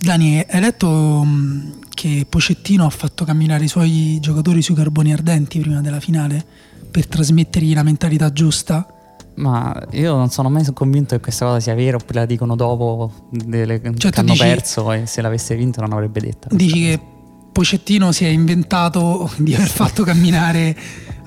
Dani, hai letto mh, che Pocettino ha fatto camminare i suoi giocatori sui carboni ardenti prima della finale per trasmettergli la mentalità giusta? Ma io non sono mai convinto che questa cosa sia vera oppure la dicono dopo delle, Cioè, che hanno dici- perso e se l'avesse vinto non avrebbe detta. Dici che Pocettino si è inventato di aver fatto camminare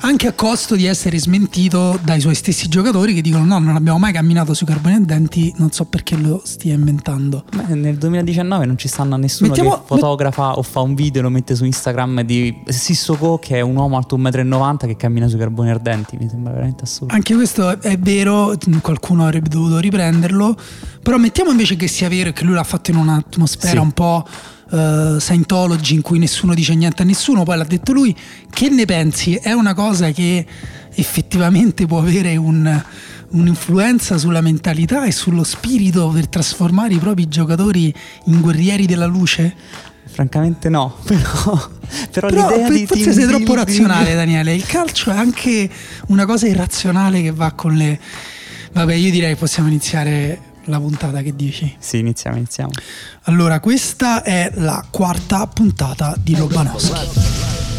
anche a costo di essere smentito dai suoi stessi giocatori che dicono no, non abbiamo mai camminato sui carboni ardenti, non so perché lo stia inventando. Ma nel 2019 non ci stanno nessuno Mettiamo- che fotografa o fa un video e lo mette su Instagram di Sissoko che è un uomo alto 1,90 m che cammina sui carboni ardenti. Mi sembra veramente assurdo. Anche questo è vero, qualcuno avrebbe dovuto riprenderlo, però mettiamo invece che sia vero e che lui l'ha fatto in un'atmosfera Sì. un po' eh, Scientology in cui nessuno dice niente a nessuno, poi l'ha detto lui, che ne pensi? È una cosa che effettivamente può avere un- un'influenza sulla mentalità e sullo spirito per trasformare i propri giocatori in guerrieri della luce? Francamente no, però, però, Però forse team sei troppo building- razionale, Daniele. Il calcio è anche una cosa irrazionale che va con le. Vabbè, io direi che possiamo iniziare la puntata. Che dici? Sì, iniziamo, iniziamo. Allora, questa è la quarta puntata di Lobanowski.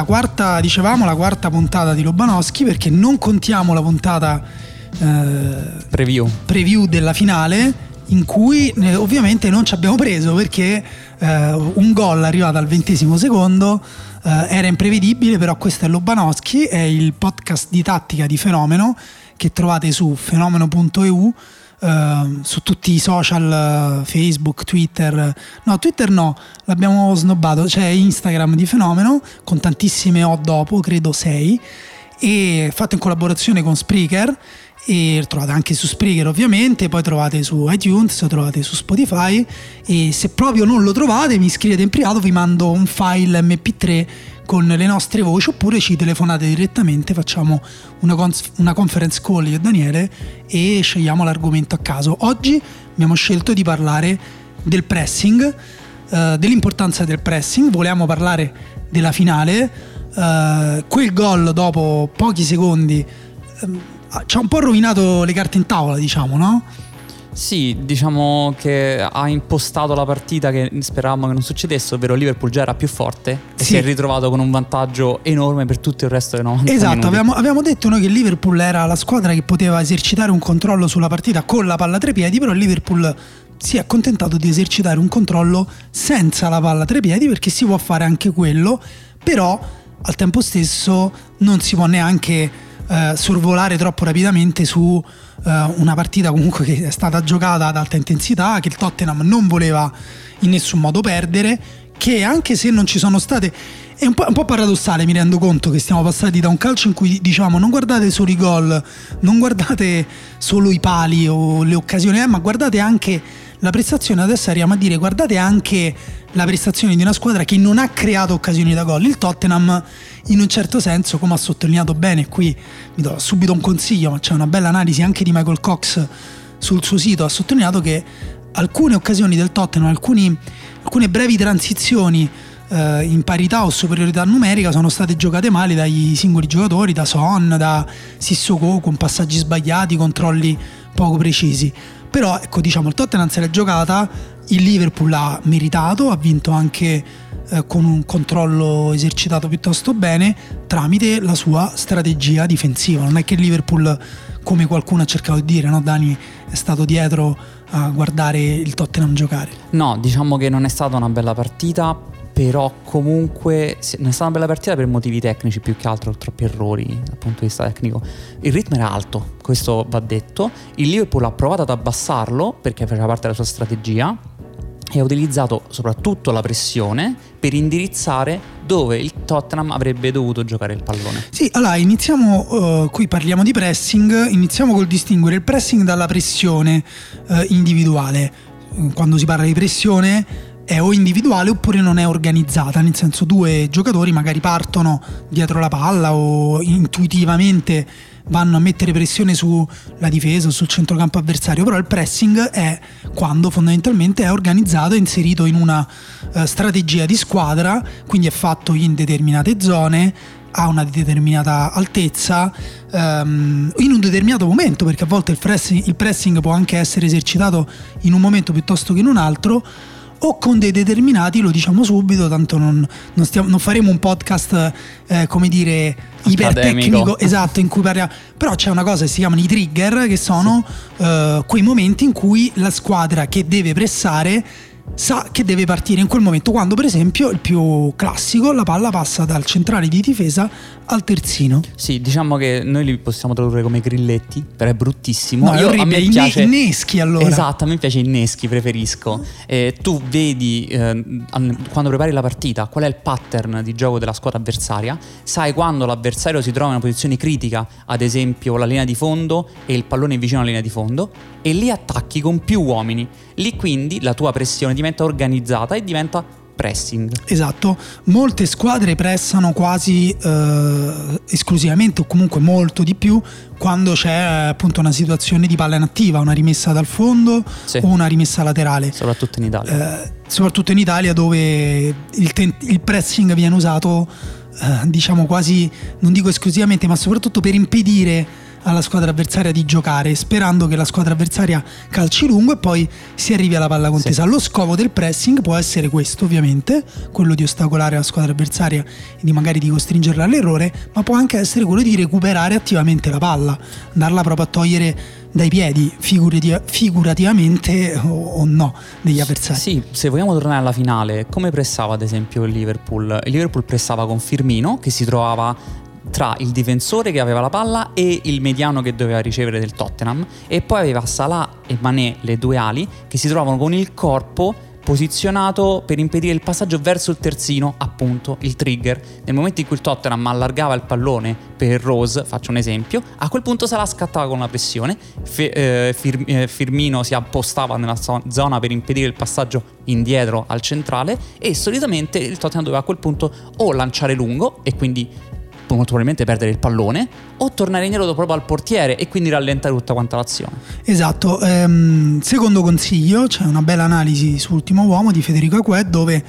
La quarta, dicevamo, la quarta puntata di Lobanowski perché non contiamo la puntata eh, Preview. preview della finale in cui eh, ovviamente non ci abbiamo preso perché eh, un gol arrivato al ventesimo secondo eh, era imprevedibile però questo è Lobanowski è il podcast di tattica di Fenomeno che trovate su fenomeno.eu eh, su tutti i social Facebook, Twitter. No Twitter no l'abbiamo snobbato. C'è Instagram di Fenomeno con tantissime O dopo credo 6 e fatto in collaborazione con Spreaker e trovate anche su Spreaker ovviamente, poi trovate su iTunes, trovate su Spotify. E se proprio non lo trovate mi scrivete in privato, vi mando un file mp3 con le nostre voci oppure ci telefonate direttamente, facciamo una, cons- una conference call io e Daniele e scegliamo l'argomento a caso. Oggi abbiamo scelto di parlare del pressing, eh, dell'importanza del pressing, volevamo parlare della finale, eh, quel gol dopo pochi secondi ehm, ci ha un po' rovinato le carte in tavola, diciamo, no? Sì, diciamo che ha impostato la partita che speravamo che non succedesse, ovvero Liverpool già era più forte e Sì. si è ritrovato con un vantaggio enorme per tutto il resto dei 90 Esatto, abbiamo, abbiamo detto noi che Liverpool era la squadra che poteva esercitare un controllo sulla partita con la palla a tre piedi, però Liverpool si è accontentato di esercitare un controllo senza la palla a tre piedi perché si può fare anche quello, però al tempo stesso non si può neanche eh, sorvolare troppo rapidamente su una partita comunque che è stata giocata ad alta intensità, che il Tottenham non voleva in nessun modo perdere, che anche se non ci sono state è un po', un po' paradossale, mi rendo conto che stiamo passati da un calcio in cui diciamo non guardate solo i gol, non guardate solo i pali o le occasioni, eh, ma guardate anche la prestazione adesso arriviamo a dire guardate anche la prestazione di una squadra che non ha creato occasioni da gol. Il Tottenham in un certo senso, come ha sottolineato bene, qui vi do subito un consiglio, c'è una bella analisi anche di Michael Cox sul suo sito, ha sottolineato che alcune occasioni del Tottenham, alcuni, alcune brevi transizioni eh, in parità o superiorità numerica sono state giocate male dai singoli giocatori, da Son, da Sissoko, con passaggi sbagliati, controlli poco precisi. Però ecco, diciamo, il Tottenham se l'è giocata, il Liverpool ha meritato, ha vinto anche eh, con un controllo esercitato piuttosto bene tramite la sua strategia difensiva. Non è che il Liverpool, come qualcuno ha cercato di dire, no? Dani è stato dietro a guardare il Tottenham giocare. No, diciamo che non è stata una bella partita, però comunque è stata una bella partita per motivi tecnici più che altro, troppi errori dal punto di vista tecnico. Il ritmo era alto, questo va detto. Il Liverpool ha provato ad abbassarlo perché faceva parte della sua strategia e ha utilizzato soprattutto la pressione per indirizzare dove il Tottenham avrebbe dovuto giocare il pallone. Sì, allora iniziamo, uh, qui parliamo di pressing, iniziamo col distinguere il pressing dalla pressione uh, individuale. Quando si parla di pressione è o individuale oppure non è organizzata, nel senso due giocatori magari partono dietro la palla o intuitivamente vanno a mettere pressione sulla difesa o sul centrocampo avversario, però il pressing è quando fondamentalmente è organizzato e inserito in una uh, strategia di squadra, quindi è fatto in determinate zone, a una determinata altezza um, in un determinato momento perché a volte il pressing, il pressing può anche essere esercitato in un momento piuttosto che in un altro o con dei determinati, lo diciamo subito, tanto non, non, stiamo, non faremo un podcast, eh, come dire, ipertecnico, esatto, in cui parliamo. Però c'è una cosa che si chiamano i trigger, che sono sì. eh, quei momenti in cui la squadra che deve pressare sa che deve partire in quel momento quando per esempio il più classico la palla passa dal centrale di difesa al terzino. Sì diciamo che noi li possiamo tradurre come grilletti però è bruttissimo. No, Io, a me piace inneschi allora. Esatto a me piace inneschi preferisco. Eh, tu vedi eh, quando prepari la partita qual è il pattern di gioco della squadra avversaria? Sai quando l'avversario si trova in una posizione critica ad esempio la linea di fondo e il pallone vicino alla linea di fondo e lì attacchi con più uomini. Lì quindi la tua pressione diventa organizzata e diventa pressing. Esatto, molte squadre pressano quasi eh, esclusivamente o comunque molto di più quando c'è appunto una situazione di palla inattiva, una rimessa dal fondo sì. o una rimessa laterale. Soprattutto in Italia. Eh, soprattutto in Italia dove il, ten- il pressing viene usato eh, diciamo quasi, non dico esclusivamente, ma soprattutto per impedire alla squadra avversaria di giocare, sperando che la squadra avversaria calci lungo e poi si arrivi alla palla contesa. Sì. Lo scopo del pressing può essere questo, ovviamente, quello di ostacolare la squadra avversaria e di magari di costringerla all'errore, ma può anche essere quello di recuperare attivamente la palla, andarla proprio a togliere dai piedi figurativ- figurativamente o, o, no degli avversari. Sì, se vogliamo tornare alla finale, come pressava ad esempio il Liverpool? Il Liverpool pressava con Firmino che si trovava tra il difensore che aveva la palla e il mediano che doveva ricevere del Tottenham e poi aveva Salah e Mané, le due ali, che si trovavano con il corpo posizionato per impedire il passaggio verso il terzino, appunto il trigger. Nel momento in cui il Tottenham allargava il pallone per Rose, faccio un esempio, a quel punto Salah scattava con la pressione, Fe, eh, Fir, eh, Firmino si appostava nella zona per impedire il passaggio indietro al centrale e solitamente il Tottenham doveva a quel punto o lanciare lungo e quindi molto probabilmente perdere il pallone o tornare indietro proprio al portiere e quindi rallentare tutta quanta l'azione. Esatto, ehm, secondo consiglio c'è una bella analisi su Ultimo Uomo di Federico Acquet dove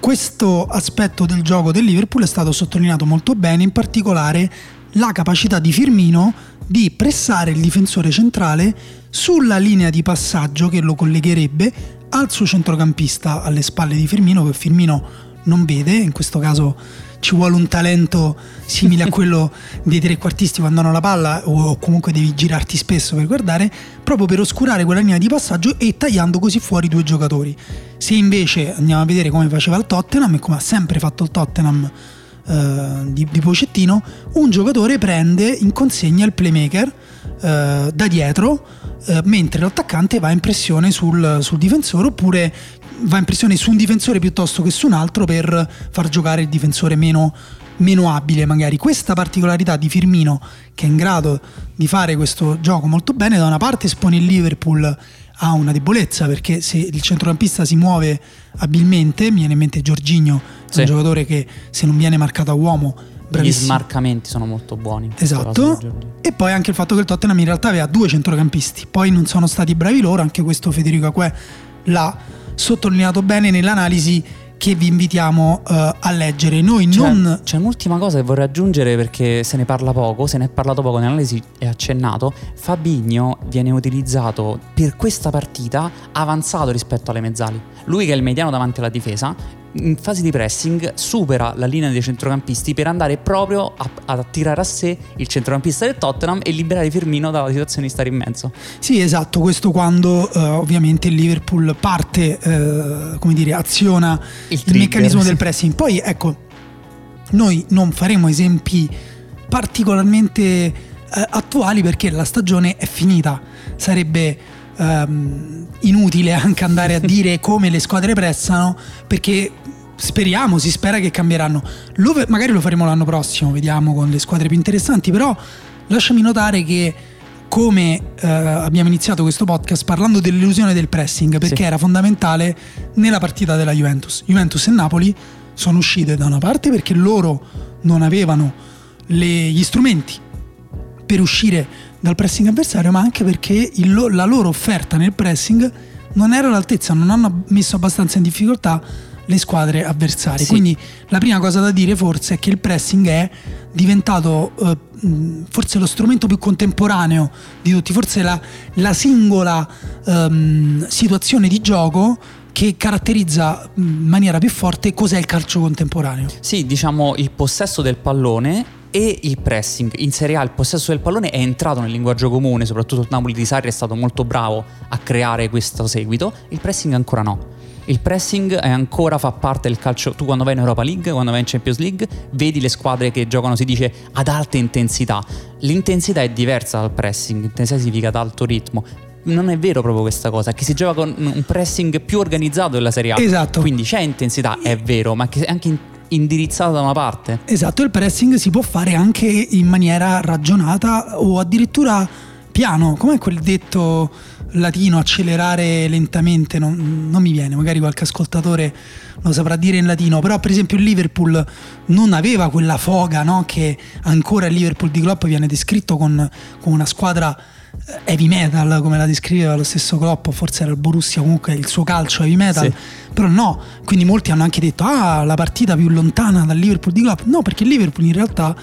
questo aspetto del gioco del Liverpool è stato sottolineato molto bene, in particolare la capacità di Firmino di pressare il difensore centrale sulla linea di passaggio che lo collegherebbe al suo centrocampista alle spalle di Firmino che Firmino non vede, in questo caso ci vuole un talento simile a quello dei trequartisti quando hanno la palla o comunque devi girarti spesso per guardare, proprio per oscurare quella linea di passaggio e tagliando così fuori due giocatori. Se invece andiamo a vedere come faceva il Tottenham e come ha sempre fatto il Tottenham eh, di, di Pocettino, un giocatore prende in consegna il playmaker eh, da dietro eh, mentre l'attaccante va in pressione sul, sul difensore oppure va in pressione su un difensore piuttosto che su un altro per far giocare il difensore meno, meno abile magari. Questa particolarità di Firmino che è in grado di fare questo gioco molto bene, da una parte espone il Liverpool ha una debolezza perché se il centrocampista si muove abilmente, mi viene in mente Giorginio, Sì. un giocatore che se non viene marcato a uomo, Gli bravissimo. smarcamenti sono molto buoni. Esatto. E poi anche il fatto che il Tottenham in realtà aveva due centrocampisti. Poi non sono stati bravi loro, anche questo Federico Acque l'ha sottolineato bene nell'analisi che vi invitiamo eh, a leggere. Noi C'è, non c'è un'ultima cosa che vorrei aggiungere perché se ne parla poco, se ne è parlato poco nell'analisi è accennato. Fabigno viene utilizzato per questa partita avanzato rispetto alle mezzali. Lui che è il mediano davanti alla difesa, in fase di pressing supera la linea dei centrocampisti per andare proprio a, ad attirare a sé il centrocampista del Tottenham e liberare Firmino dalla situazione di stare in mezzo. Sì, esatto, questo quando eh, ovviamente il Liverpool parte, eh, come dire, aziona Il il, trigger, meccanismo sì. del pressing. Poi ecco, noi non faremo esempi particolarmente eh, attuali perché la stagione è finita. Sarebbe ehm, inutile anche andare a dire come le squadre pressano perché speriamo, si spera che cambieranno. Lo- magari lo faremo l'anno prossimo, vediamo con le squadre più interessanti, però lasciami notare che come eh, abbiamo iniziato questo podcast parlando dell'illusione del pressing perché Sì. era fondamentale nella partita della Juventus. Juventus e Napoli sono uscite da una parte perché loro non avevano le- gli strumenti per uscire dal pressing avversario, ma anche perché il la loro offerta nel pressing non era all'altezza, non hanno messo abbastanza in difficoltà le squadre avversarie. Sì. Quindi la prima cosa da dire forse è che il pressing è diventato eh, forse lo strumento più contemporaneo di tutti, forse la, la singola ehm, situazione di gioco che caratterizza in maniera più forte cos'è il calcio contemporaneo. Sì, diciamo il possesso del pallone e il pressing. In Serie A il possesso del pallone è entrato nel linguaggio comune, soprattutto il Napoli di Sarri è stato molto bravo a creare questo seguito, il pressing ancora no. Il pressing ancora fa parte del calcio. Tu quando vai in Europa League, quando vai in Champions League, vedi le squadre che giocano, si dice, ad alta intensità. L'intensità è diversa dal pressing, intensità significa ad alto ritmo. Non è vero proprio questa cosa, che si gioca con un pressing più organizzato della Serie A. Esatto. Quindi c'è intensità, è vero, ma che anche in- indirizzata da una parte. Esatto, il pressing si può fare anche in maniera ragionata o addirittura piano, come quel detto latino accelerare lentamente, non, non mi viene, magari qualche ascoltatore lo saprà dire in latino, però per esempio il Liverpool non aveva quella foga no? che ancora il Liverpool di Klopp viene descritto con, con una squadra heavy metal come la descriveva lo stesso Klopp, forse era il Borussia, comunque il suo calcio heavy metal, Sì. però no, quindi molti hanno anche detto ah la partita più lontana dal Liverpool di Klopp, no perché il Liverpool in realtà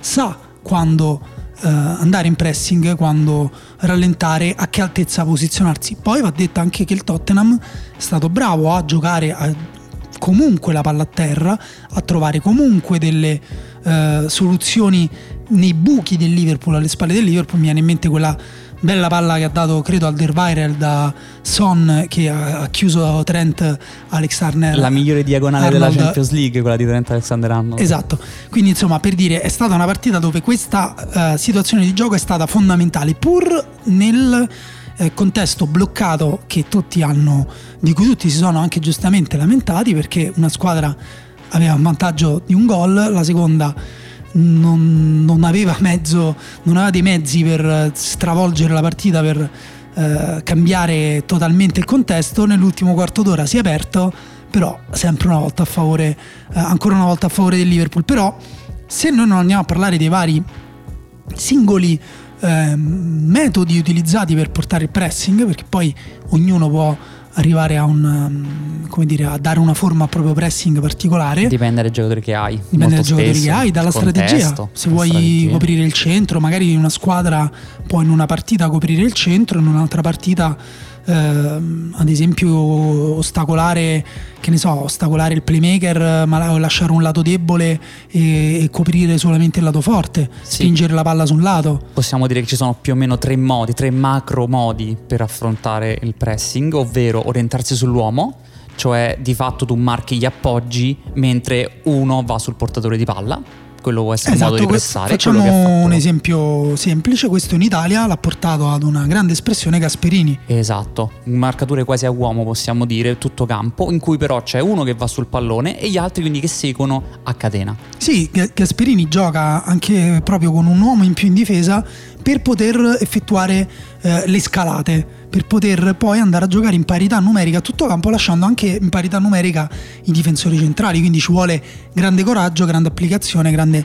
sa quando eh, andare in pressing, quando rallentare, a che altezza posizionarsi. Poi va detto anche che il Tottenham è stato bravo a giocare a- comunque la palla a terra, a trovare comunque delle eh, soluzioni nei buchi del Liverpool, alle spalle del Liverpool. Mi viene in mente quella bella palla che ha dato, credo, al Derweireld da Son che ha, chiuso Trent Alexander. La migliore diagonale della Arnold. Champions League, quella di Trent Alexander Arnold. Esatto, quindi insomma per dire è stata una partita dove questa eh, situazione di gioco è stata fondamentale pur nel eh, contesto bloccato che tutti hanno, di cui tutti si sono anche giustamente lamentati perché una squadra aveva un vantaggio di un gol, la seconda non, non aveva mezzo, non aveva dei mezzi per eh, stravolgere la partita, per eh, cambiare totalmente il contesto. Nell'ultimo quarto d'ora si è aperto, però sempre una volta a favore, eh, ancora una volta a favore del Liverpool. Però se noi non andiamo a parlare dei vari singoli ehm, metodi utilizzati per portare il pressing, perché poi ognuno può arrivare a, un, um, come dire, a dare una forma al proprio pressing particolare. Dipende dai giocatori che hai. Dipende dai giocatori che hai, dalla il strategia. contesto, Se vuoi strategia. coprire il centro, magari in una squadra può in una partita coprire il centro, in un'altra partita ehm, ad esempio ostacolare, che ne so, ostacolare il playmaker, ma la- lasciare un lato debole e, e coprire solamente il lato forte, Sì. spingere la palla su un lato. Possiamo dire che ci sono più o meno tre modi, tre macro modi per affrontare il pressing, ovvero orientarsi sull'uomo, cioè di fatto tu marchi gli appoggi mentre uno va sul portatore di palla. Quello può essere un modo di pressare. facciamo un esempio semplice, questo in Italia l'ha portato ad una grande espressione Gasperini. Esatto, marcature quasi a uomo possiamo dire, tutto campo, in cui però c'è uno che va sul pallone e gli altri quindi che seguono a catena. Sì, Ga- Gasperini gioca anche proprio con un uomo in più in difesa per poter effettuare eh, le scalate, per poter poi andare a giocare in parità numerica a tutto campo, lasciando anche in parità numerica i difensori centrali. Quindi ci vuole grande coraggio, grande applicazione, grande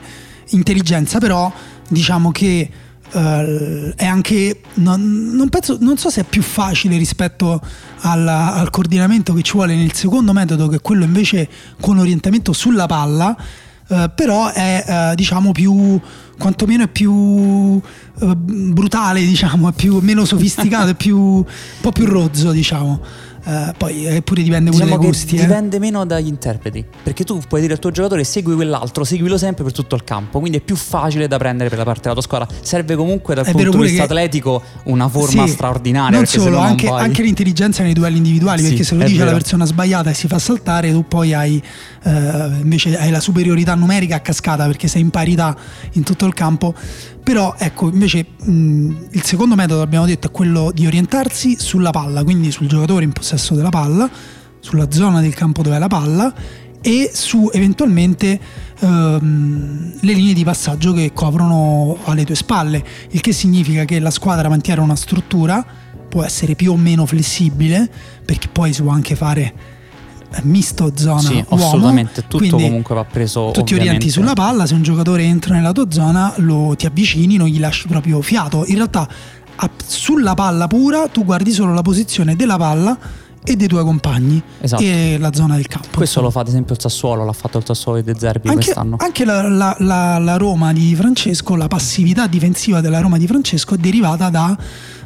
intelligenza, però diciamo che eh, è anche non, non, penso, non so se è più facile rispetto alla- al coordinamento che ci vuole nel secondo metodo che è quello invece con orientamento sulla palla eh, però è eh, diciamo più quantomeno è più eh, brutale diciamo è più meno sofisticato è più un po' più rozzo diciamo Eh, poi eh, pure dipende pure Diciamo dai che gusti eh. dipende meno dagli interpreti. Perché tu puoi dire al tuo giocatore segui quell'altro, seguilo sempre per tutto il campo. Quindi è più facile da prendere per la parte della tua squadra. Serve comunque dal È punto di pure vista che- atletico una forma Sì, straordinaria. Non solo, non anche, vai. anche l'intelligenza nei duelli individuali, Sì, perché se lo dice la vero. persona sbagliata e si fa saltare, tu poi hai eh, invece hai la superiorità numerica a cascata perché sei in parità in tutto il campo. Però ecco, invece mh, il secondo metodo abbiamo detto è quello di orientarsi sulla palla, quindi sul giocatore in possesso della palla, sulla zona del campo dove è la palla e su eventualmente ehm, le linee di passaggio che coprono alle tue spalle, il che significa che la squadra mantiene una struttura, può essere più o meno flessibile, perché poi si può anche fare misto zona Sì, uomo, assolutamente. Tutto quindi comunque va preso. tu ti orienti sulla palla, se un giocatore entra nella tua zona lo ti avvicini, non gli lasci proprio fiato. In realtà sulla palla pura tu guardi solo la posizione della palla e dei tuoi compagni Esatto. e la zona del campo. Questo lo fa ad esempio il Sassuolo, l'ha fatto il Sassuolo di De Zerbi anche, quest'anno. anche la, la- la- la Roma di Francesco, la passività difensiva della Roma di Francesco è derivata da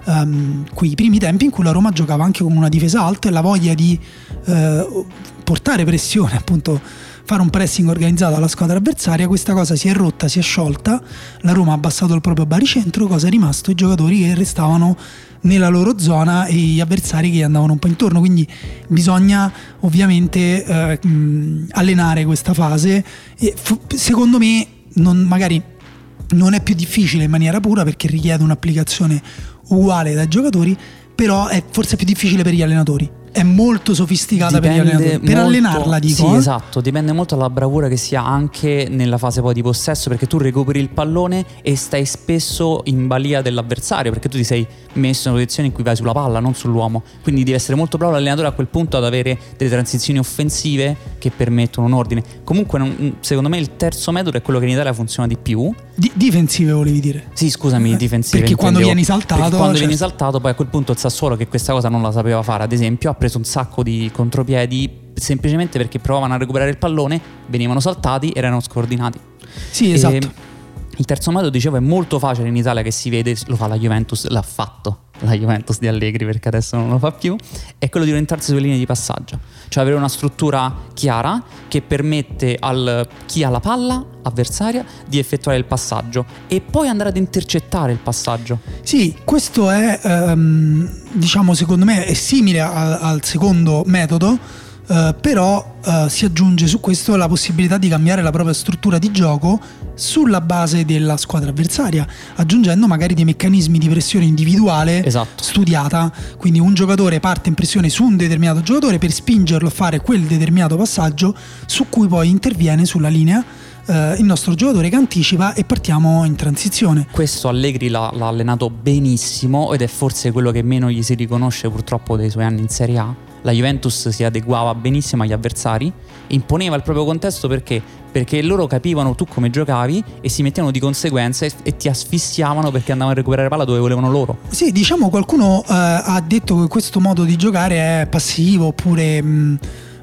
ehm, quei primi tempi in cui la Roma giocava anche con una difesa alta e la voglia di eh, portare pressione, appunto fare un pressing organizzato alla squadra avversaria, questa cosa si è rotta, si è sciolta, la Roma ha abbassato il proprio baricentro, cosa è rimasto? I giocatori che restavano nella loro zona e gli avversari che andavano un po' intorno, quindi bisogna ovviamente eh, allenare questa fase e secondo me non, magari non è più difficile in maniera pura perché richiede un'applicazione uguale dai giocatori, però è forse più difficile per gli allenatori. È molto sofisticata per allenatori. Per molto- allenarla, dico. Sì, eh. esatto. Dipende molto dalla bravura che si ha anche nella fase poi di possesso, perché tu recuperi il pallone e stai spesso in balia dell'avversario, perché tu ti sei messo in una posizione in cui vai sulla palla, non sull'uomo. Quindi deve essere molto bravo l'allenatore a quel punto ad avere delle transizioni offensive che permettono un ordine. Comunque, non- secondo me, il terzo metodo è quello che in Italia funziona di più. Di- difensive volevi dire. Sì, scusami, Eh, difensive. perché quando vieni saltato, Perché quando vieni saltato, poi a quel punto il Sassuolo, che questa cosa non la sapeva fare, ad esempio, ha preso un sacco di contropiedi semplicemente perché provavano a recuperare il pallone, venivano saltati e erano scordinati. Sì, E esatto. il terzo metodo, dicevo, è molto facile in Italia che si vede, lo fa la Juventus, l'ha fatto la Juventus di Allegri perché adesso non lo fa più, è quello di orientarsi sulle linee di passaggio, cioè avere una struttura chiara che permette al chi ha la palla avversaria di effettuare il passaggio e poi andare ad intercettare il passaggio. Sì, questo è, ehm, diciamo, secondo me è simile al, al secondo metodo, eh, però eh, si aggiunge su questo la possibilità di cambiare la propria struttura di gioco sulla base della squadra avversaria, aggiungendo magari dei meccanismi di pressione individuale Esatto. studiata. Quindi un giocatore parte in pressione su un determinato giocatore per spingerlo a fare quel determinato passaggio su cui poi interviene sulla linea eh, il nostro giocatore che anticipa e partiamo in transizione. Questo Allegri l'ha, l'ha allenato benissimo ed è forse quello che meno gli si riconosce purtroppo dei suoi anni in Serie A. La Juventus si adeguava benissimo agli avversari, imponeva il proprio contesto perché? Perché loro capivano tu come giocavi e si mettevano di conseguenza e, ti asfissiavano perché andavano a recuperare palla dove volevano loro. Sì, diciamo qualcuno eh, ha detto che questo modo di giocare è passivo oppure mh,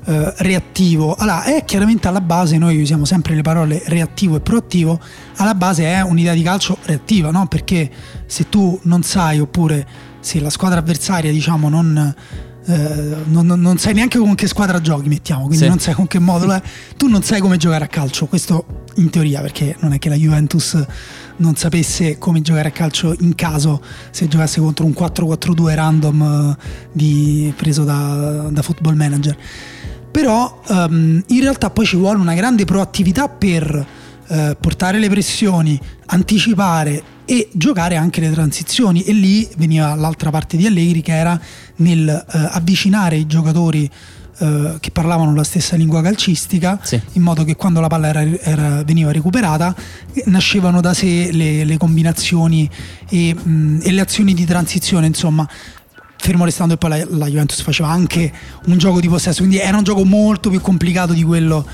eh, reattivo. Allora, è chiaramente alla base, noi usiamo sempre le parole reattivo e proattivo, alla base è un'idea di calcio reattiva, no? Perché se tu non sai oppure se la squadra avversaria, diciamo, non... eh, non, non- sai neanche con che squadra giochi, mettiamo, quindi Sì. non sai con che modulo è. Tu non sai come giocare a calcio, questo in teoria, perché non è che la Juventus non sapesse come giocare a calcio in caso se giocasse contro un 4-4-2 random eh, di- preso da, da football manager. Però ehm, in realtà poi ci vuole una grande proattività per eh, portare le pressioni, anticipare e giocare anche le transizioni e lì veniva l'altra parte di Allegri che era nel eh, avvicinare i giocatori eh, che parlavano la stessa lingua calcistica, Sì. in modo che quando la palla era- era- veniva recuperata nascevano da sé le, le combinazioni e, mh, e le azioni di transizione, insomma. Fermo restando che poi la, la Juventus faceva anche un gioco di possesso, quindi era un gioco molto più complicato di quello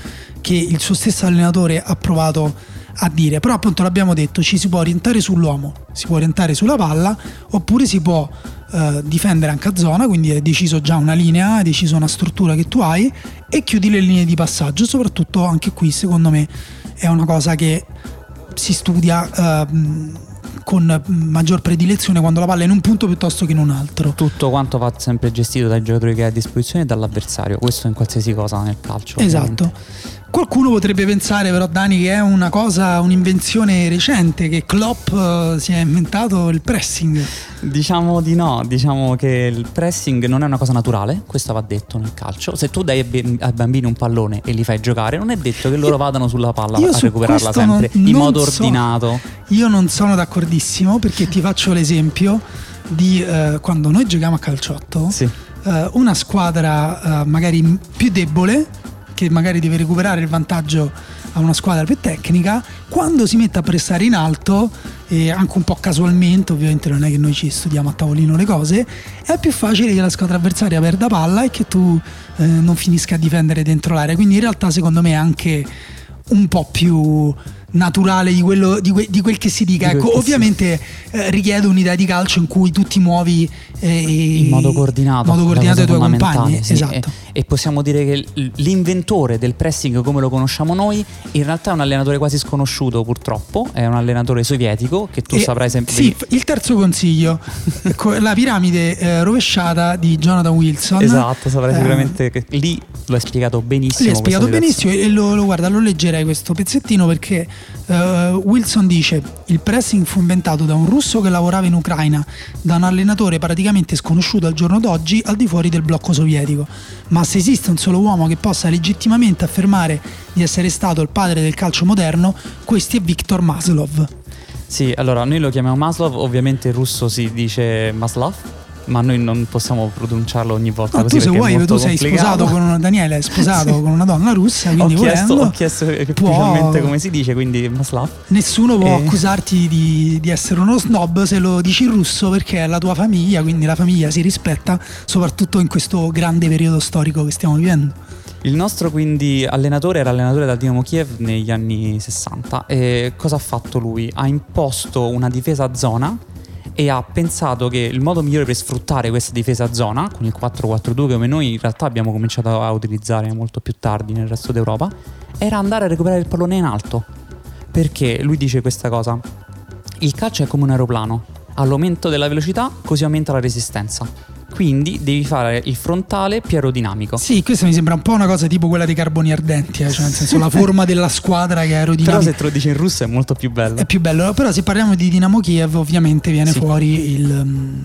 che il suo stesso allenatore ha provato a dire. Però appunto l'abbiamo detto, ci si può orientare sull'uomo, si può orientare sulla palla, oppure si può eh, difendere anche a zona, quindi hai deciso già una linea, hai deciso una struttura che tu hai e chiudi le linee di passaggio. Soprattutto anche qui secondo me è una cosa che si studia ehm, con maggior predilezione quando la palla è in un punto piuttosto che in un altro. Tutto quanto va sempre gestito dai giocatori che hai a disposizione e dall'avversario. Questo in qualsiasi cosa nel calcio. ovviamente. Qualcuno potrebbe pensare però Dani che è una cosa, un'invenzione recente, che Klopp eh, si è inventato il pressing. Diciamo di no, diciamo che il pressing non è una cosa naturale, questo va detto nel calcio. Se tu dai ai bambini un pallone e li fai giocare, non è detto che loro vadano sulla palla Io a recuperarla sempre non- in non modo so. ordinato. Io non sono d'accordissimo perché ti faccio l'esempio di eh, quando noi giochiamo a calciotto, Sì. eh, una squadra magari più debole, che magari deve recuperare il vantaggio a una squadra più tecnica, quando si mette a pressare in alto, e anche un po' casualmente, ovviamente non è che noi ci studiamo a tavolino le cose, è più facile che la squadra avversaria perda palla e che tu eh, non finisca a difendere dentro l'area. Quindi in realtà secondo me è anche un po' più naturale di, quello, di, que- di quel che si dica. Di Ecco, ovviamente eh, richiede un'idea di calcio in cui tu ti muovi eh, in modo coordinato, in modo coordinato la ai tuoi compagni. sì. Esatto. E, e possiamo dire che l'inventore del pressing come lo conosciamo noi in realtà è un allenatore quasi sconosciuto purtroppo, è un allenatore sovietico che tu E- saprai sempre Sì, il terzo consiglio, ecco, la piramide eh, rovesciata di Jonathan Wilson. Esatto, saprai Eh, sicuramente che lì lo hai spiegato benissimo. Lì hai questa spiegato benissimo e lo, lo- guarda, lo leggerei questo pezzettino perché eh, Wilson dice il pressing fu inventato da un russo che lavorava in Ucraina, da un allenatore praticamente sconosciuto al giorno d'oggi al di fuori del blocco sovietico. Ma se esiste un solo uomo che possa legittimamente affermare di essere stato il padre del calcio moderno, questi è Viktor Maslov. Sì, allora noi lo chiamiamo Maslov, ovviamente in russo si dice Maslav, ma noi non possiamo pronunciarlo ogni volta No, così tu se vuoi, tu sei complicato. sposato con una, Daniele è sposato con una donna russa, Ho quindi chiesto, volendo, ho chiesto può- ufficialmente come si dice, quindi Maslav. Nessuno può Eh. accusarti di, di essere uno snob se lo dici in russo perché è la tua famiglia, quindi la famiglia si rispetta, soprattutto in questo grande periodo storico che stiamo vivendo. Il nostro quindi allenatore era allenatore da Dinamo Kiev negli anni 60 e cosa ha fatto lui? Ha imposto una difesa a zona e ha pensato che il modo migliore per sfruttare questa difesa zona con il 4-4-2 come noi in realtà abbiamo cominciato a utilizzare molto più tardi nel resto d'Europa era andare a recuperare il pallone in alto. Perché? Lui dice questa cosa. Il calcio è come un aeroplano all'aumento della velocità così aumenta la resistenza quindi devi fare il frontale più aerodinamico Sì, questa mi sembra un po' una cosa tipo quella dei carboni ardenti, eh, cioè nel senso la forma della squadra che è Però aerodinamica. se te lo dici in russo è molto più bello. È più bello, però se parliamo di Dinamo Kiev ovviamente viene Sì. fuori il, mm,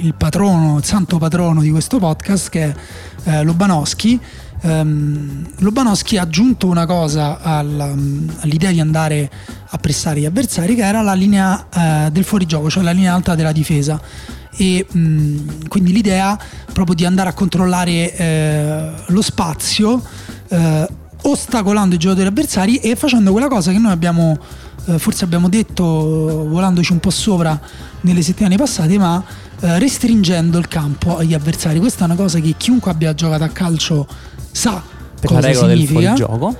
il patrono, il santo patrono di questo podcast che è eh, Lobanowski. Ehm, Lobanowski ha aggiunto una cosa alla- mm, all'idea di andare a pressare gli avversari che era la linea eh, del fuorigioco, cioè la linea alta della difesa. E mh, quindi l'idea proprio di andare a controllare eh, lo spazio eh, ostacolando i giocatori avversari e facendo quella cosa che noi abbiamo forse abbiamo detto volandoci un po' sopra nelle settimane passate ma restringendo il campo agli avversari. Questa è una cosa che chiunque abbia giocato a calcio sa per cosa la regola significa del fuorigioco,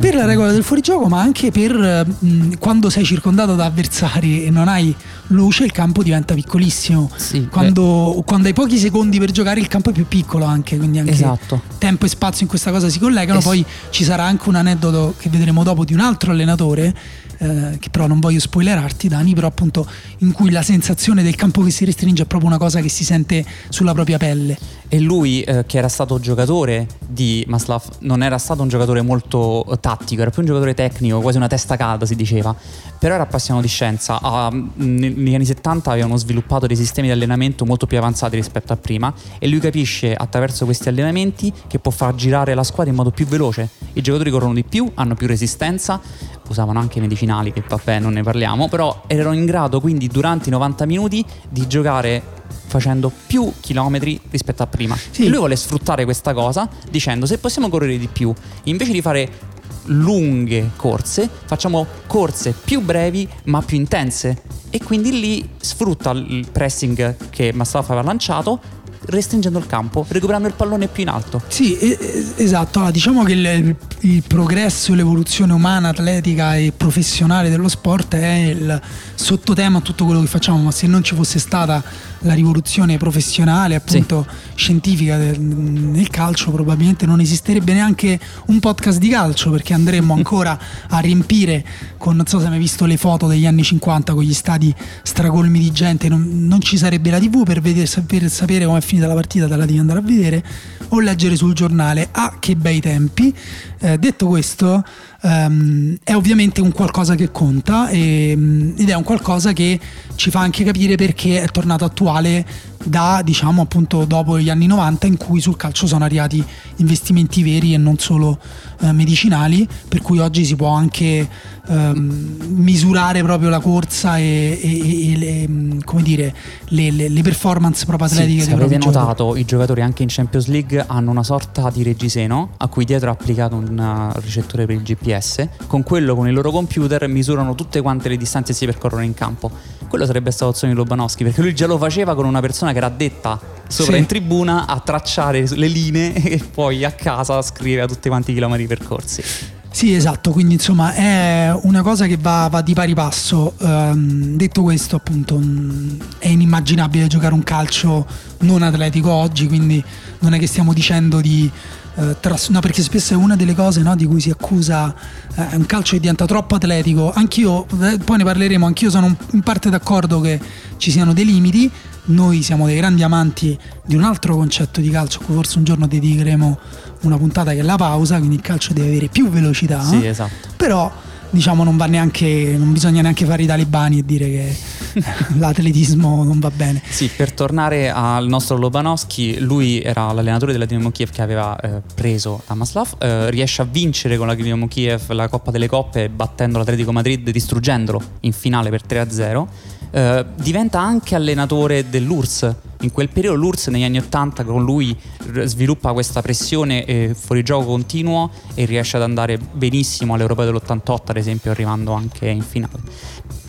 per la regola del fuorigioco, ma anche per eh, mh, quando sei circondato da avversari e non hai luce, il campo diventa piccolissimo. Sì, Quando, quando hai pochi secondi per giocare, il campo è più piccolo anche, quindi anche Esatto. tempo e spazio in questa cosa si collegano. Es- Poi ci sarà anche un aneddoto che vedremo dopo di un altro allenatore. Eh, che però non voglio spoilerarti Dani però appunto in cui la sensazione del campo che si restringe è proprio una cosa che si sente sulla propria pelle E lui, eh, che era stato giocatore di Maslav, non era stato un giocatore molto eh, tattico, era più un giocatore tecnico, quasi una testa calda si diceva. Però era appassionato di scienza. Ah, negli anni 70 avevano sviluppato dei sistemi di allenamento molto più avanzati rispetto a prima. E lui capisce attraverso questi allenamenti che può far girare la squadra in modo più veloce. I giocatori corrono di più, hanno più resistenza, usavano anche i medicinali, che vabbè non ne parliamo, però erano in grado quindi durante i 90 minuti di giocare facendo più chilometri rispetto a prima. Sì. E lui vuole sfruttare questa cosa dicendo se possiamo correre di più, invece di fare lunghe corse, facciamo corse più brevi ma più intense. E quindi lì sfrutta il pressing che Mastafa aveva lanciato restringendo il campo, recuperando il pallone più in alto. Sì, e- e- esatto. Allora, diciamo che il, il progresso, l'evoluzione umana, atletica e professionale dello sport è il sottotema a tutto quello che facciamo, ma se non ci fosse stata la rivoluzione professionale, appunto scientifica del- nel calcio, probabilmente non esisterebbe neanche un podcast di calcio perché andremmo ancora a riempire con, non so se hai mai visto le foto degli anni 50 con gli stadi stracolmi di gente, non, non ci sarebbe la tv per, vedere, per sapere come è finita la partita, te la devi andare a vedere o leggere sul giornale. Ah, che bei tempi! Eh, detto questo, ehm, è ovviamente un qualcosa che conta e, mm, ed è un qualcosa che ci fa anche capire perché è tornato attuale da diciamo appunto dopo gli anni 90 in cui sul calcio sono arrivati investimenti veri e non solo eh, medicinali per cui oggi si può anche ehm, misurare proprio la corsa e, e- e le, mm, come dire, le, le- le performance proprio Sì, atletiche se dei avete notato, i giocatori anche in Champions League hanno una sorta di reggiseno a cui dietro è applicato un uh, ricettore per il GPS. Con quello, con il loro computer, misurano tutte quante le distanze che si percorrono in campo. Quello sarebbe stato di Lobanowski, perché lui già lo faceva con una persona che era addetta sopra Sì. in tribuna a tracciare le linee e poi a casa scrivere tutti quanti i chilometri percorsi. Sì, esatto, quindi insomma è una cosa che va, va di pari passo. Ehm, detto questo, appunto, mh, è inimmaginabile giocare un calcio non atletico oggi, quindi non è che stiamo dicendo di... eh, tras- no, perché spesso è una delle cose no, di cui si accusa eh, un calcio che diventa troppo atletico. Anch'io, eh, poi ne parleremo, anch'io sono in parte d'accordo che ci siano dei limiti. Noi siamo dei grandi amanti di un altro concetto di calcio, a cui forse un giorno dedicheremo una puntata che è la pausa, quindi il calcio deve avere più velocità. Sì, esatto. Però diciamo non va neanche non bisogna neanche fare i talebani e dire che l'atletismo non va bene. Sì, per tornare al nostro Lobanowski, lui era l'allenatore della Dinamo Kiev che aveva eh, preso Maslav, eh, riesce a vincere con la Dinamo Kiev la Coppa delle Coppe battendo l'Atletico Madrid, distruggendolo in finale per 3-0. Eh, diventa anche allenatore dell'URSS. In quel periodo l'URSS negli anni 80 con lui sviluppa questa pressione e fuorigioco continuo e riesce ad andare benissimo all'Europeo dell'88 ad esempio arrivando anche in finale.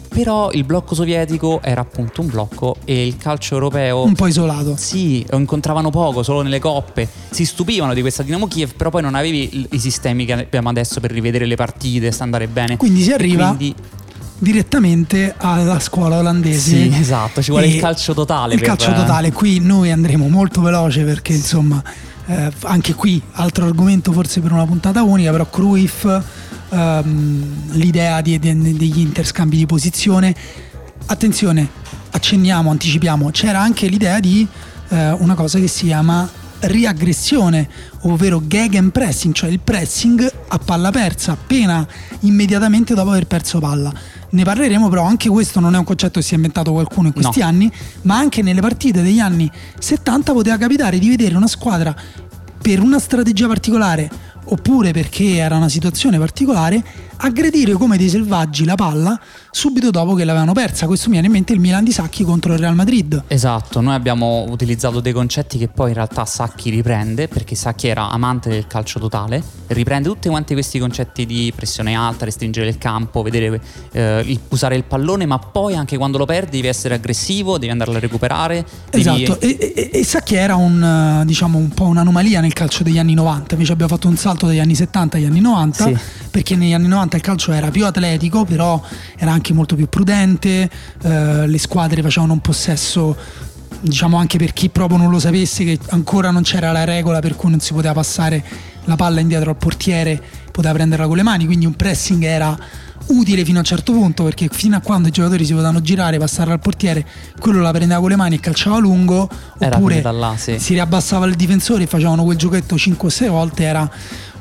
Però il blocco sovietico era appunto un blocco e il calcio europeo Un po' isolato. sì, lo incontravano poco, solo nelle coppe. Si stupivano di questa Dinamo Kiev, però poi non avevi i sistemi che abbiamo adesso per rivedere le partite, sta andare bene. Quindi si arriva quindi- direttamente alla scuola olandese. Sì, esatto, ci vuole E il calcio totale Il per- calcio totale, qui noi andremo molto veloce perché insomma eh, anche qui altro argomento forse per una puntata unica, però Cruyff, ehm, l'idea di- di- degli interscambi di posizione. Attenzione, accenniamo, anticipiamo, c'era anche l'idea di eh, una cosa che si chiama riaggressione, ovvero gag pressing, cioè il pressing a palla persa appena immediatamente dopo aver perso palla. Ne parleremo, però anche questo non è un concetto che si è inventato qualcuno in questi No. anni, ma anche nelle partite degli anni 70 poteva capitare di vedere una squadra per una strategia particolare oppure perché era una situazione particolare aggredire come dei selvaggi la palla subito dopo che l'avevano persa. Questo mi viene in mente il Milan di Sacchi contro il Real Madrid. Esatto, noi abbiamo utilizzato dei concetti che poi in realtà Sacchi riprende, perché Sacchi era amante del calcio totale, riprende tutti quanti questi concetti di pressione alta, restringere il campo, vedere, eh, il- usare il pallone, ma poi anche quando lo perdi devi essere aggressivo, devi andarlo a recuperare. devi- Esatto, e, e, e Sacchi era un, eh, diciamo, un po' un'anomalia nel calcio degli anni 90, invece abbiamo fatto un salto dagli anni 70 agli anni 90, Sì. perché negli anni 90 il calcio era più atletico, però era anche molto più prudente, eh, le squadre facevano un possesso, diciamo anche per chi proprio non lo sapesse, che ancora non c'era la regola per cui non si poteva passare la palla indietro al portiere, poteva prenderla con le mani, quindi un pressing era utile fino a un certo punto perché fino a quando i giocatori si potevano girare, passare al portiere, quello la prendeva con le mani e calciava lungo, Era oppure là, sì. si riabbassava il difensore e facevano quel giochetto 5 o 6 volte, era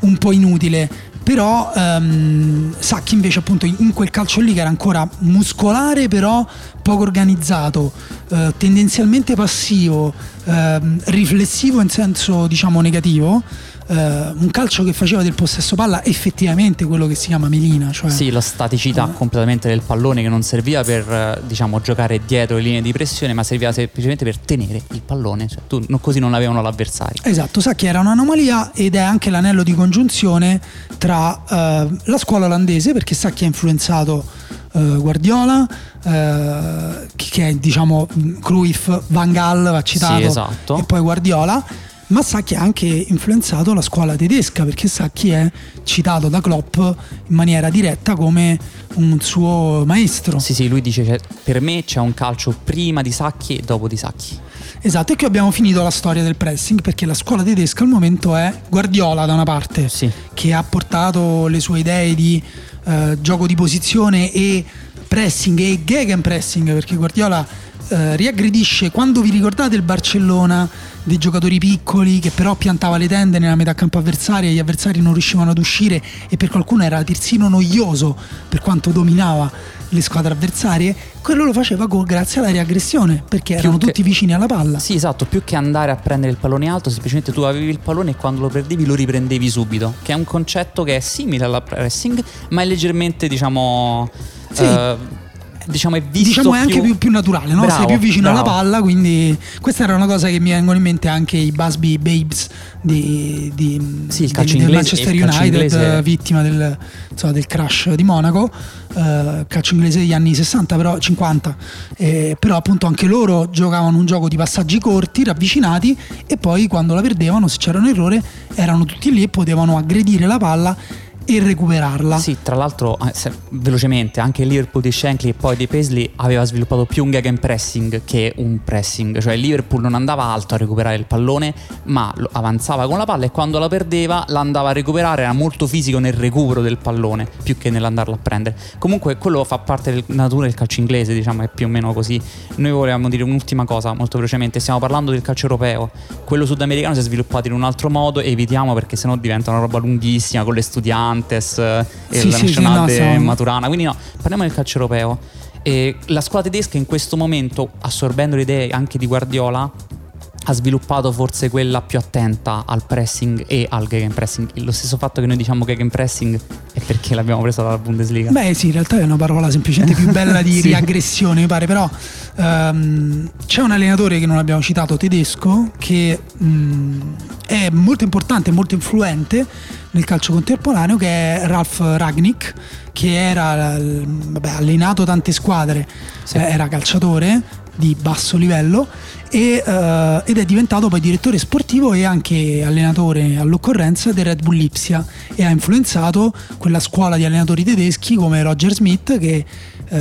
un po' inutile. Però ehm, Sacchi invece appunto in quel calcio lì che era ancora muscolare però poco organizzato, eh, tendenzialmente passivo, ehm, riflessivo in senso diciamo negativo, eh, un calcio che faceva del possesso palla effettivamente quello che si chiama melina. Cioè, Sì, la staticità Eh. completamente del pallone che non serviva per eh, diciamo giocare dietro le linee di pressione, ma serviva semplicemente per tenere il pallone, cioè tu no- così non avevano l'avversario. Esatto, Sacchi era un'anomalia ed è anche l'anello di congiunzione tra eh, la scuola olandese, perché Sacchi ha influenzato eh, Guardiola, eh, che che è diciamo Cruyff, Van Gaal va citato, Sì, esatto. e poi Guardiola. Ma Sacchi ha anche influenzato la scuola tedesca perché Sacchi è citato da Klopp in maniera diretta come un suo maestro. Sì, sì, lui dice cioè, per me c'è un calcio prima di Sacchi e dopo di Sacchi. Esatto, e qui abbiamo finito la storia del pressing perché la scuola tedesca al momento è Guardiola da una parte, Sì. che ha portato le sue idee di eh, gioco di posizione e pressing e gegenpressing perché Guardiola eh, riaggredisce quando vi ricordate il Barcellona dei giocatori piccoli che però piantava le tende nella metà campo avversaria e gli avversari non riuscivano ad uscire e per qualcuno era terzino noioso per quanto dominava le squadre avversarie quello lo faceva co- grazie alla riaggressione perché erano che- tutti vicini alla palla Sì, esatto, più che andare a prendere il pallone alto, semplicemente tu avevi il pallone e quando lo perdevi lo riprendevi subito, che è un concetto che è simile alla pressing, ma è leggermente, diciamo... Sì. eh, diciamo è visto diciamo è anche più, più naturale, no? sei Bravo, più vicino alla bravo. palla, quindi questa era una cosa che mi vengono in mente anche i Busby Babes di, di- Sì, il calcio del inglese- Manchester United, inglese- vittima del, insomma, del crash di Monaco, eh, calcio inglese degli anni 60, però 50, eh, però appunto anche loro giocavano un gioco di passaggi corti, ravvicinati e poi quando la perdevano, se c'era un errore, erano tutti lì e potevano aggredire la palla e recuperarla. Sì, tra l'altro, eh, se- velocemente, anche Liverpool di Shankly e poi di Paisley aveva sviluppato più un gegenpressing che un pressing, cioè Liverpool non andava alto a recuperare il pallone, ma avanzava con la palla e quando la perdeva la andava a recuperare, era molto fisico nel recupero del pallone, più che nell'andarlo a prendere. Comunque quello fa parte del natura del calcio inglese, diciamo, è più o meno così. Noi volevamo dire un'ultima cosa, molto velocemente, stiamo parlando del calcio europeo, quello sudamericano si è sviluppato in un altro modo, evitiamo perché sennò diventa una roba lunghissima con le studiantes eh, e Sì, la sì, sì, nazionale no, de siamo- Maturana. Quindi no, parliamo del calcio europeo. E la squadra tedesca in questo momento, assorbendo le idee anche di Guardiola, ha sviluppato forse quella più attenta al pressing e al gegenpressing. Lo stesso fatto che noi diciamo gegenpressing è perché l'abbiamo presa dalla Bundesliga. Beh sì, in realtà è una parola semplicemente più bella di Sì. riaggressione, mi pare, però ehm, c'è un allenatore che non abbiamo citato, tedesco, che mh, è molto importante, molto influente nel calcio contemporaneo, che è Ralf Ragnick, che era l- vabbè, allenato tante squadre, eh, era calciatore di basso livello e, eh, ed è diventato poi direttore sportivo e anche allenatore all'occorrenza del Red Bull Lipsia e ha influenzato quella scuola di allenatori tedeschi come Roger Smith che eh,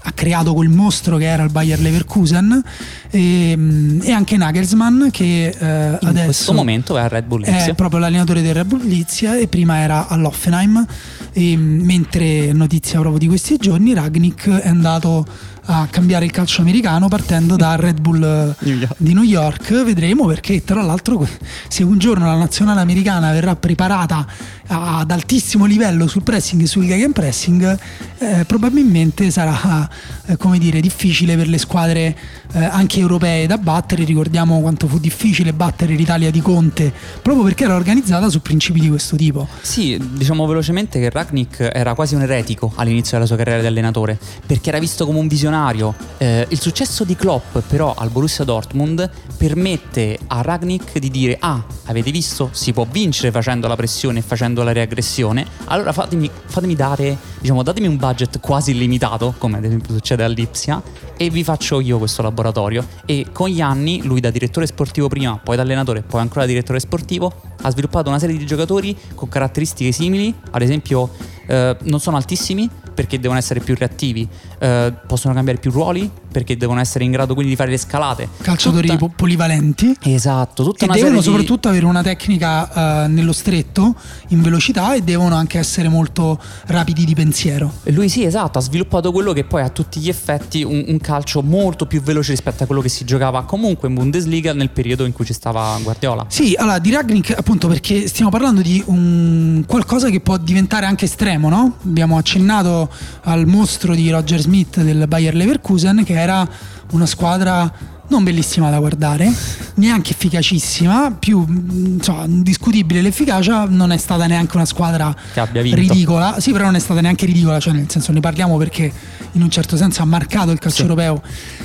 ha creato quel mostro che era il Bayer Leverkusen e, e anche Nagelsmann che eh, in questo momento è al Red Bull è Lipsia. proprio l'allenatore del Red Bull Lipsia e prima era all'Offenheim e, mentre notizia proprio di questi giorni Ragnick è andato a cambiare il calcio americano partendo da Red Bull New di New York. Vedremo perché tra l'altro se un giorno la nazionale americana verrà preparata ad altissimo livello sul pressing e sul gegenpressing eh, probabilmente sarà eh, come dire difficile per le squadre eh, anche europee da battere ricordiamo quanto fu difficile battere l'Italia di Conte proprio perché era organizzata su principi di questo tipo Sì, diciamo velocemente che Ragnick era quasi un eretico all'inizio della sua carriera di allenatore, perché era visto come un visionario. Eh, il successo di Klopp però al Borussia Dortmund permette a Ragnick di dire ah, avete visto? Si può vincere facendo la pressione e facendo la reaggressione, allora fatemi, fatemi dare, diciamo, datemi un budget quasi illimitato, come ad esempio succede all'Ipsia, e vi faccio io questo laboratorio. E con gli anni, lui da direttore sportivo prima, poi da allenatore, poi ancora direttore sportivo, ha sviluppato una serie di giocatori con caratteristiche simili, ad esempio eh, non sono altissimi perché devono essere più reattivi, eh, possono cambiare più ruoli perché devono essere in grado quindi di fare le scalate. calciatori Tutta- po- polivalenti Esatto, tutta e devono serie di- soprattutto avere una tecnica eh, nello stretto in velocità e devono anche essere molto rapidi di pensiero Lui sì, esatto, ha sviluppato quello che poi a tutti gli effetti un, un calcio molto più veloce rispetto a quello che si giocava comunque in Bundesliga nel periodo in cui ci stava Guardiola. Sì, allora di Ragnick appunto perché stiamo parlando di un qualcosa che può diventare anche estremo, no? Abbiamo accennato al mostro di Roger Smith del Bayer Leverkusen che era una squadra non bellissima da guardare, neanche efficacissima, più mh, insomma, discutibile l'efficacia, non è stata neanche una squadra Che abbia vinto. ridicola, sì però non è stata neanche ridicola, cioè nel senso ne parliamo perché in un certo senso ha marcato il calcio Sì. europeo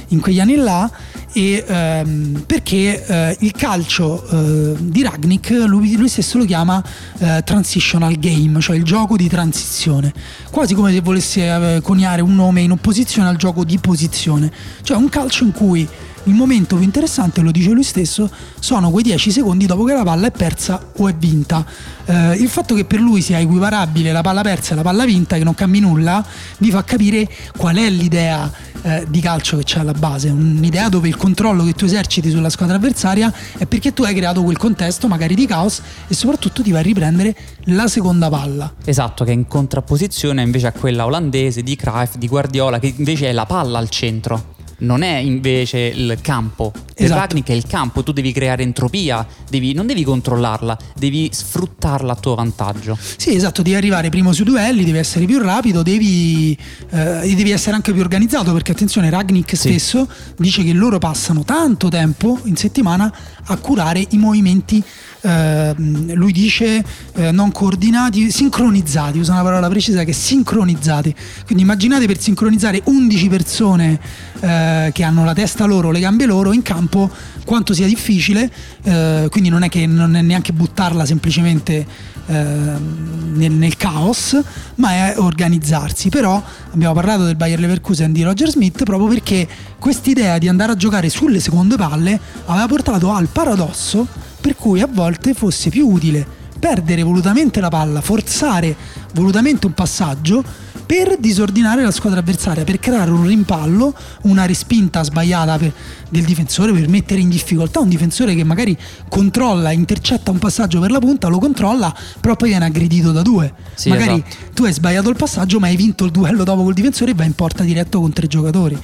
in quegli anni là e ehm, perché eh, il calcio eh, di Ragnick lui, lui stesso lo chiama eh, transitional game, cioè il gioco di transizione, quasi come se volesse eh, coniare un nome in opposizione al gioco di posizione, cioè un calcio in cui il momento più interessante, lo dice lui stesso, sono quei 10 secondi dopo che la palla è persa o è vinta. Eh, il fatto che per lui sia equiparabile la palla persa e la palla vinta, che non cambi nulla, vi fa capire qual è l'idea eh, di calcio che c'è alla base. Un'idea dove il controllo che tu eserciti sulla squadra avversaria è perché tu hai creato quel contesto magari di caos e soprattutto ti vai a riprendere la seconda palla. Esatto, che è in contrapposizione invece a quella olandese di Cruyff, di Guardiola, che invece è la palla al centro. Non è invece il campo. Per Esatto. Ragnick è il campo, tu devi creare entropia, devi- non devi controllarla, devi sfruttarla a tuo vantaggio. Sì, esatto, devi arrivare primo sui duelli, devi essere più rapido, devi, eh, devi essere anche più organizzato perché attenzione, Ragnick stesso dice che loro passano tanto tempo in settimana a curare i movimenti, eh, lui dice eh, non coordinati, sincronizzati, usa una parola precisa che è sincronizzati. Quindi immaginate per sincronizzare 11 persone eh, che hanno la testa loro, le gambe loro in campo quanto sia difficile, eh, quindi non è che non è neanche buttarla semplicemente eh, nel, nel caos, ma è organizzarsi. Però abbiamo parlato del Bayer Leverkusen di Roger Smith proprio perché quest'idea di andare a giocare sulle seconde palle aveva portato al paradosso per cui a volte fosse più utile perdere volutamente la palla, forzare volutamente un passaggio per disordinare la squadra avversaria, per creare un rimpallo, una respinta sbagliata per- del difensore, per mettere in difficoltà un difensore che magari controlla, intercetta un passaggio per la punta, lo controlla, però poi viene aggredito da due. Sì, magari esatto. tu hai sbagliato il passaggio, ma hai vinto il duello dopo col difensore e vai in porta diretto con tre giocatori.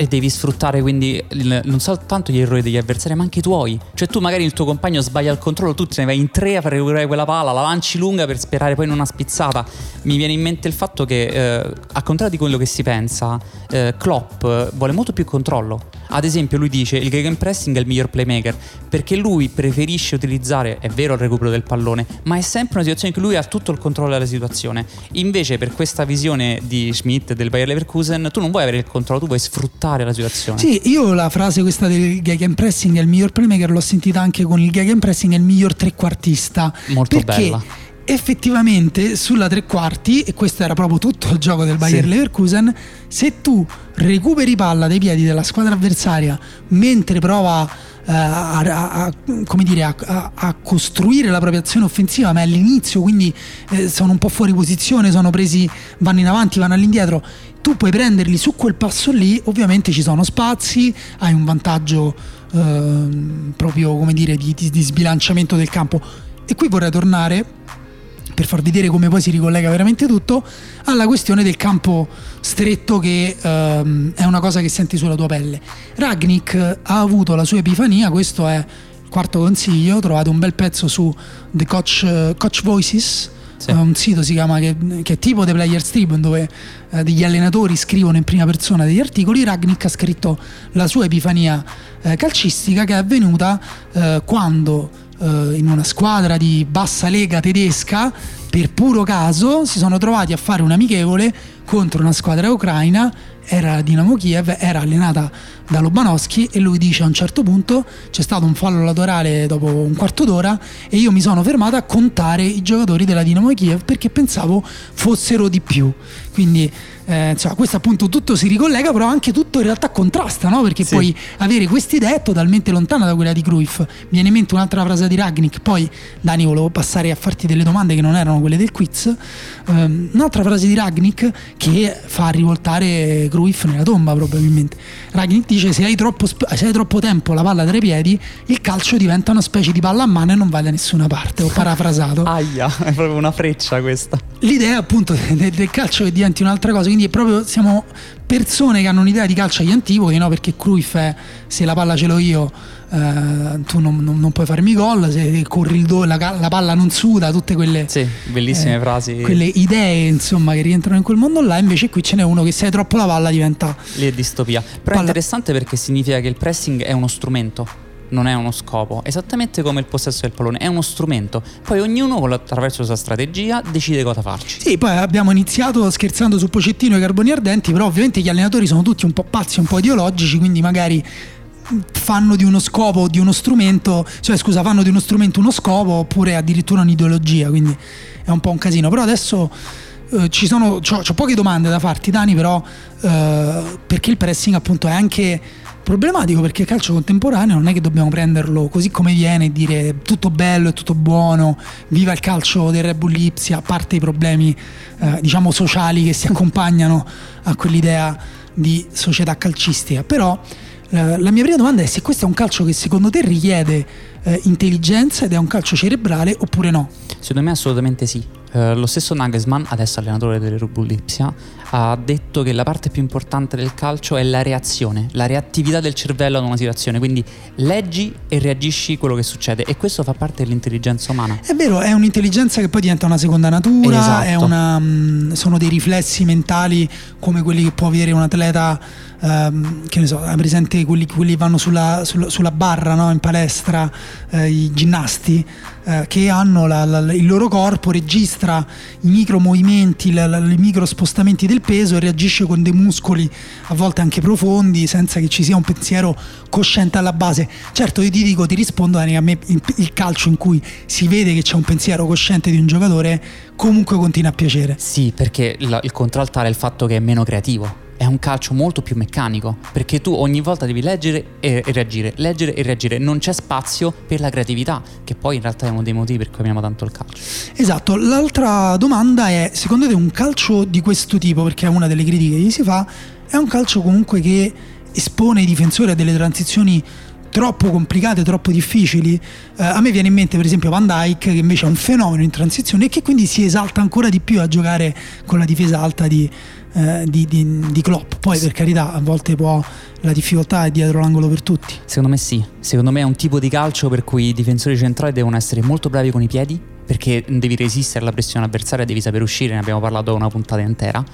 E devi sfruttare quindi il- non soltanto gli errori degli avversari, ma anche i tuoi. Cioè, tu magari il tuo compagno sbaglia il controllo, tu te ne vai in tre a fare recuperare quella palla, la lanci lunga per sperare poi in una spizzata. Mi viene in mente il fatto che, eh, a contrario di quello che si pensa, eh, Klopp vuole molto più controllo. Ad esempio, lui dice il gegenpressing è il miglior playmaker perché lui preferisce utilizzare, è vero, il recupero del pallone, ma è sempre una situazione in cui lui ha tutto il controllo della situazione. Invece, per questa visione di Schmidt del Bayer Leverkusen, tu non vuoi avere il controllo, tu vuoi sfruttare la situazione. Sì, io la frase questa del gegenpressing è il miglior playmaker l'ho sentita anche con il gegenpressing è il miglior trequartista. Molto perché bella. effettivamente sulla tre quarti, e questo era proprio tutto il gioco del Bayer Sì. Leverkusen, se tu recuperi palla dai piedi della squadra avversaria mentre prova eh, a, a- a- come dire, a costruire la propria azione offensiva, ma è all'inizio, quindi eh, sono un po' fuori posizione, sono presi, vanno in avanti, vanno all'indietro. Tu puoi prenderli su quel passo lì, ovviamente ci sono spazi, hai un vantaggio ehm, proprio come dire di, di- di sbilanciamento del campo. E qui vorrei tornare per far vedere come poi si ricollega veramente tutto alla questione del campo stretto che ehm, è una cosa che senti sulla tua pelle. Ragnick ha avuto la sua epifania, questo è il quarto consiglio, trovate un bel pezzo su The Coach, eh, Coach Voices, Sì. eh, un sito si chiama che, che è tipo The Players Tribune dove eh, degli allenatori scrivono in prima persona degli articoli. Ragnick ha scritto la sua epifania eh, calcistica che è avvenuta eh, quando eh, in una squadra di bassa lega tedesca per puro caso si sono trovati a fare un amichevole contro una squadra ucraina era la Dinamo Kiev, era allenata da Lobanowski e lui dice a un certo punto c'è stato un fallo laterale dopo un quarto d'ora e io mi sono fermato a contare i giocatori della Dinamo Kiev perché pensavo fossero di più. Quindi eh, insomma, questo appunto tutto si ricollega, però anche tutto in realtà contrasta, no? Perché Sì. puoi avere quest'idea totalmente lontana da quella di Cruyff. Mi viene in mente un'altra frase di Ragnick, poi Dani volevo passare a farti delle domande che non erano quelle del quiz. Ehm, un'altra frase di Ragnick che fa rivoltare Cruyff nella tomba probabilmente. Ragnick dice se hai troppo, sp- se hai troppo tempo la palla tra i piedi, il calcio diventa una specie di palla a mano e non va da nessuna parte. Ho parafrasato Aia, è proprio una freccia questa. l'idea appunto del, del calcio che diventi un'altra cosa quindi è proprio siamo persone che hanno un'idea di calcio agli antipodi, no? perché Cruyff è se la palla ce l'ho io eh, tu non, non- non puoi farmi gol, se corri il do, la, la palla non suda, tutte quelle, Sì, bellissime eh, frasi. quelle idee insomma che rientrano in quel mondo là, invece qui ce n'è uno che se hai troppo la palla diventa... Lì è distopia. Però è Palla- interessante perché significa che il pressing è uno strumento. Non è uno scopo, esattamente come il possesso del pallone, è uno strumento. Poi ognuno attraverso la sua strategia decide cosa farci. Sì, poi abbiamo iniziato scherzando su Pocettino e carboni ardenti, però ovviamente gli allenatori sono tutti un po' pazzi, un po' ideologici, quindi magari fanno di uno scopo, di uno strumento, cioè scusa, fanno di uno strumento uno scopo oppure addirittura un'ideologia, quindi è un po' un casino. Però adesso eh, ci sono, c'ho poche domande da farti Dani, però eh, perché il pressing appunto è anche problematico perché il calcio contemporaneo non è che dobbiamo prenderlo così come viene e dire tutto bello e tutto buono, viva il calcio del Red Bull Lipsia, a parte i problemi eh, diciamo sociali che si accompagnano a quell'idea di società calcistica. Però eh, la mia prima domanda è se questo è un calcio che secondo te richiede eh, intelligenza ed è un calcio cerebrale oppure no? Secondo me assolutamente sì. Eh, lo stesso Nagelsmann, adesso allenatore del Red Bull Lipsia, ha detto che la parte più importante del calcio è la reazione, la reattività del cervello ad una situazione. Quindi leggi e reagisci quello che succede e questo fa parte dell'intelligenza umana. È vero, è un'intelligenza che poi diventa una seconda natura, Esatto. una, mm, sono dei riflessi mentali come quelli che può avere un atleta, ehm, che ne so, hai presente quelli, quelli che vanno sulla, sulla- sulla barra no? in palestra, eh, i ginnasti, eh, che hanno la- la- il loro corpo, registra i micro movimenti, la- i micro spostamenti del peso e reagisce con dei muscoli a volte anche profondi, senza che ci sia un pensiero cosciente alla base. Certo, io ti dico, ti rispondo, Dani, a me il, calcio in cui si vede che c'è un pensiero cosciente di un giocatore comunque continua a piacere. Sì, perché il contraltare è il fatto che è meno creativo. È un calcio molto più meccanico, perché tu ogni volta devi leggere e, reagire, leggere e reagire. Non c'è spazio per la creatività, che poi in realtà è uno dei motivi per cui amiamo tanto il calcio. Esatto, l'altra domanda è, secondo te un calcio di questo tipo, perché è una delle critiche che gli si fa, è un calcio comunque che espone i difensori a delle transizioni troppo complicate, troppo difficili? Eh, a me viene in mente per esempio Van Dyke, che invece è un fenomeno in transizione e che quindi si esalta ancora di più a giocare con la difesa alta di, eh, di, di- di Klopp. Poi per carità, a volte può la difficoltà è dietro l'angolo per tutti. Secondo me sì, secondo me è un tipo di calcio per cui i difensori centrali devono essere molto bravi con i piedi, perché devi resistere alla pressione avversaria, devi saper uscire, ne abbiamo parlato una puntata intera,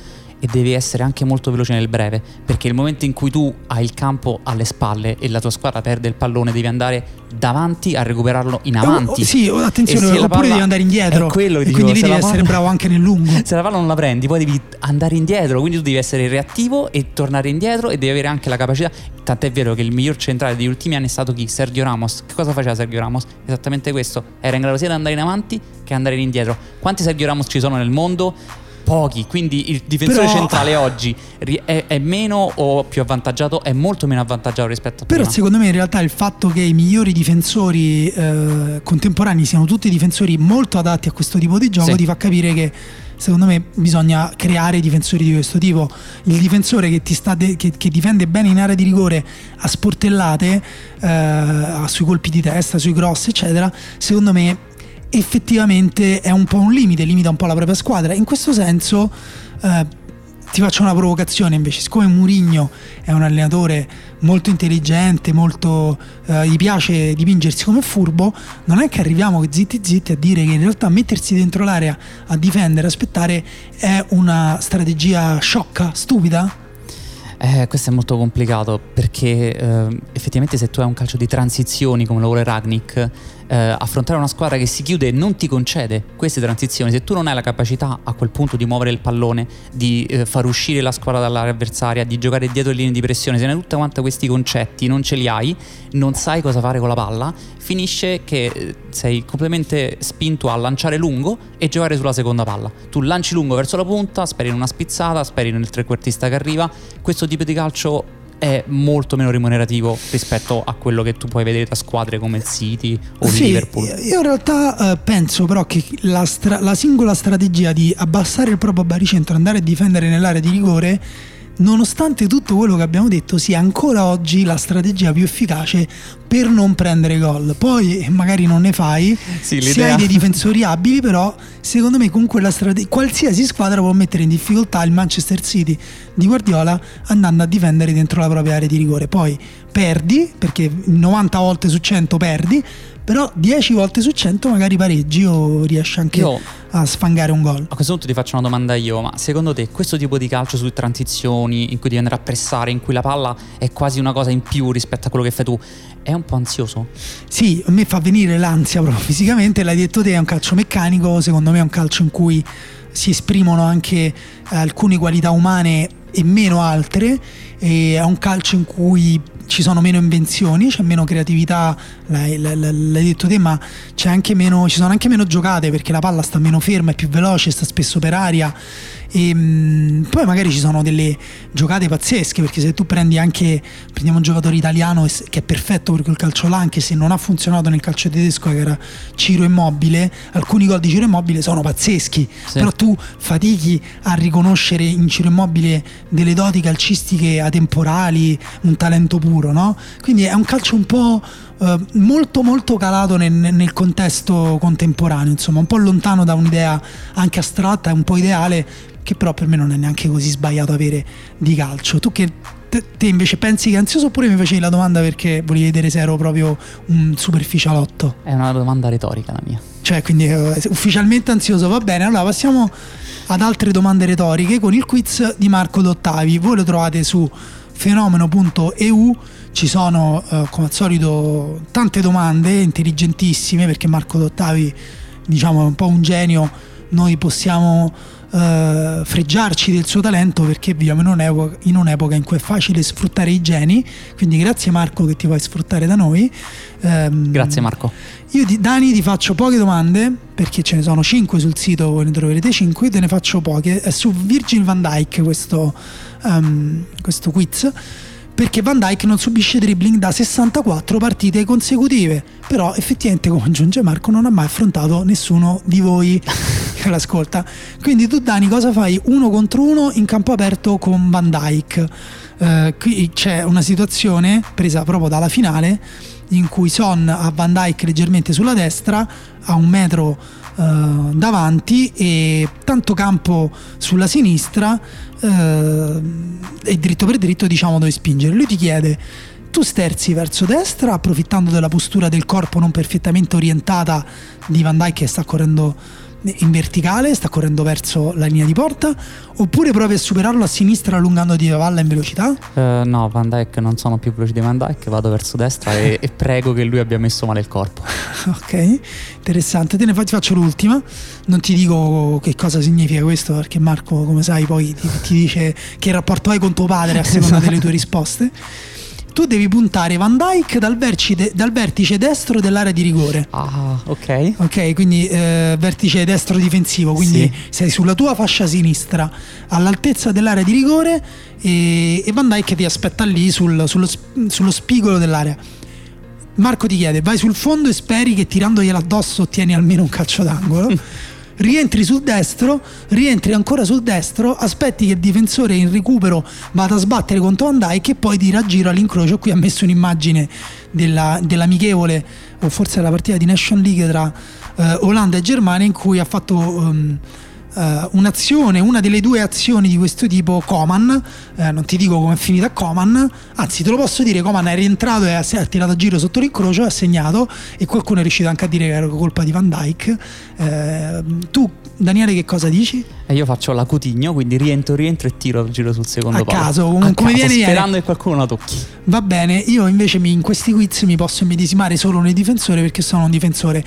e devi essere anche molto veloce nel breve, perché il momento in cui tu hai il campo alle spalle e la tua squadra perde il pallone, devi andare davanti a recuperarlo in avanti. Oh, sì, attenzione, oppure palla- devi andare indietro. Quello che e dico, quindi devi essere palla- bravo anche nel lungo. Se la palla non la prendi, poi devi andare indietro, quindi tu devi essere reattivo e tornare indietro e devi avere anche la capacità. Tant'è vero che il miglior centrale degli ultimi anni è stato chi? Sergio Ramos. Che cosa faceva Sergio Ramos? Esattamente questo. Era in grado sia di andare in avanti che andare indietro. Quanti Sergio Ramos ci sono nel mondo? Pochi, quindi il difensore Però- centrale oggi è, è meno o più avvantaggiato, è molto meno avvantaggiato rispetto a Però prima. secondo me in realtà il fatto che i migliori difensori eh, contemporanei siano tutti difensori molto adatti a questo tipo di gioco Sì. ti fa capire che secondo me bisogna creare difensori di questo tipo. Il difensore che, ti sta de- che, che difende bene in area di rigore a sportellate, eh, sui colpi di testa, sui cross eccetera, secondo me effettivamente è un po' un limite, limita un po' la propria squadra. In questo senso eh, ti faccio una provocazione invece, siccome Murigno è un allenatore molto intelligente, molto eh, gli piace dipingersi come furbo, non è che arriviamo zitti zitti a dire che in realtà mettersi dentro l'area a difendere, aspettare è una strategia sciocca, stupida? Eh, questo è molto complicato perché eh, effettivamente se tu hai un calcio di transizioni come lo vuole Ragnick, eh, affrontare una squadra che si chiude non ti concede queste transizioni. Se tu non hai la capacità a quel punto di muovere il pallone, di eh, far uscire la squadra dall'area avversaria, di giocare dietro le linee di pressione, se ne hai tutti quanti questi concetti, non ce li hai, non sai cosa fare con la palla, finisce che eh, sei completamente spinto a lanciare lungo e giocare sulla seconda palla. Tu lanci lungo verso la punta, speri in una spizzata, speri nel trequartista che arriva. Questo tipo di calcio è molto meno remunerativo rispetto a quello che tu puoi vedere da squadre come il City o il Sì, Liverpool. Io in realtà eh, penso però che la, stra- la singola strategia di abbassare il proprio baricentro, andare a difendere nell'area di rigore, nonostante tutto quello che abbiamo detto, sia ancora oggi la strategia più efficace per non prendere gol. Poi eh, magari non ne fai, Sì, se hai dei difensori abili, però secondo me con quella strategia qualsiasi squadra può mettere in difficoltà il Manchester City di Guardiola andando a difendere dentro la propria area di rigore. Poi perdi, perché 90 volte su 100 perdi, però 10 volte su 100 magari pareggi o riesci anche Io- a sfangare un gol. A questo punto ti faccio una domanda io, ma secondo te questo tipo di calcio su transizioni, in cui devi andare a pressare, in cui la palla è quasi una cosa in più rispetto a quello che fai tu, è un po' ansioso? Sì, a me fa venire l'ansia proprio fisicamente, l'hai detto te, è un calcio meccanico, secondo me è un calcio in cui si esprimono anche alcune qualità umane e meno altre, e è un calcio in cui ci sono meno invenzioni, c'è meno creatività, l'hai, l'hai- detto te, ma meno, ci sono anche meno giocate perché la palla sta meno ferma, è più veloce, sta spesso per aria. E mm, poi magari ci sono delle giocate pazzesche perché se tu prendi anche prendiamo un giocatore italiano che è perfetto per quel calcio là anche se non ha funzionato nel calcio tedesco che era Ciro Immobile alcuni gol di Ciro Immobile sono pazzeschi Sì. però tu fatichi a riconoscere in Ciro Immobile delle doti calcistiche atemporali un talento puro no? quindi è un calcio un po' eh, molto molto calato nel, nel contesto contemporaneo insomma un po' lontano da un'idea anche astratta e un po' ideale che però per me non è neanche così sbagliato avere di calcio. Tu che te, te invece pensi che ansioso oppure mi facevi la domanda perché volevi vedere se ero proprio un superficialotto? È una domanda retorica la mia. Cioè, quindi eh, ufficialmente ansioso, va bene. Allora passiamo ad altre domande retoriche con il quiz di Marco Dottavi. Voi lo trovate su fenomeno.eu. Ci sono, eh, come al solito, tante domande intelligentissime perché Marco Dottavi, diciamo, è un po' un genio. Noi possiamo eh, freggiarci del suo talento perché viviamo in un'epoca, in un'epoca in cui è facile sfruttare i geni. Quindi grazie Marco che ti puoi sfruttare da noi. Ehm, Grazie Marco. io di Dani ti faccio poche domande perché ce ne sono 5 sul sito, voi ne troverete 5, io te ne faccio poche. È su Virgil van Dijk questo, ehm, questo quiz. Perché Van Dijk non subisce dribbling da 64 partite consecutive. Però effettivamente, come aggiunge Marco, non ha mai affrontato nessuno di voi che l'ascolta. Quindi tu Dani cosa fai? Uno contro uno in campo aperto con Van Dijk. Eh, qui c'è una situazione presa proprio dalla finale in cui Son ha Van Dyke leggermente sulla destra, a un metro eh, davanti e tanto campo sulla sinistra eh, e dritto per dritto diciamo dove spingere. Lui ti chiede tu sterzi verso destra approfittando della postura del corpo non perfettamente orientata di Van Dyke che sta correndo in verticale, sta correndo verso la linea di porta, oppure provi a superarlo a sinistra allungandoti la palla in velocità? Eh, no, Van Dyke non sono più veloce di Van Dyke, vado verso destra e, e prego che lui abbia messo male il corpo. Ok, interessante. Te ne fa- faccio l'ultima. Non ti dico che cosa significa questo, perché Marco, come sai, poi ti, ti dice che rapporto hai con tuo padre a seconda delle tue risposte. Tu devi puntare Van Dyke dal, vertice- dal vertice destro dell'area di rigore. Ah, ok. Ok, quindi eh, vertice destro difensivo, quindi Sì. sei sulla tua fascia sinistra, all'altezza dell'area di rigore e, e Van Dyke ti aspetta lì sul- sullo, sullo spigolo dell'area. Marco ti chiede, vai sul fondo e speri che tirandogliela addosso ottieni almeno un calcio d'angolo. Rientri sul destro, rientri ancora sul destro, aspetti che il difensore in recupero vada a sbattere contro Van Dijk e poi ti raggiro all'incrocio. Qui ha messo un'immagine della- dell'amichevole o forse la partita di Nation League tra eh, Olanda e Germania in cui ha fatto ehm, eh, un'azione, una delle due azioni di questo tipo Coman, eh, non ti dico come è finita Coman, anzi te lo posso dire, Coman è rientrato e ha, ha tirato a giro sotto l'incrocio ha segnato e qualcuno è riuscito anche a dire che era colpa di Van Dyke. Eh, tu Daniele che cosa dici? E io faccio la Coutinho, quindi rientro, rientro e tiro giro sul secondo A palo. caso, A come caso, viene, viene. sperando che qualcuno la tocchi. Va bene, io invece mi- in questi quiz mi posso immedesimare solo nei difensori perché sono un difensore.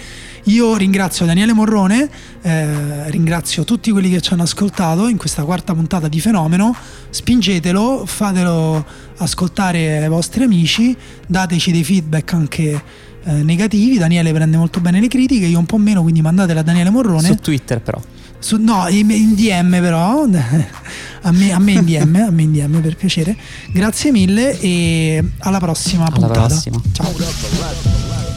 Io ringrazio Daniele Morrone, eh, ringrazio tutti quelli che ci hanno ascoltato in questa quarta puntata di Fenomeno. Spingetelo, fatelo ascoltare ai vostri amici, dateci dei feedback anche eh, negativi. Daniele prende molto bene le critiche, io un po' meno, quindi mandatele a Daniele Morrone. Su Twitter però. Su- no, in, DM però, a me, a me in DM, a me in DM per piacere. Grazie mille e alla prossima Alla puntata. prossima. Ciao.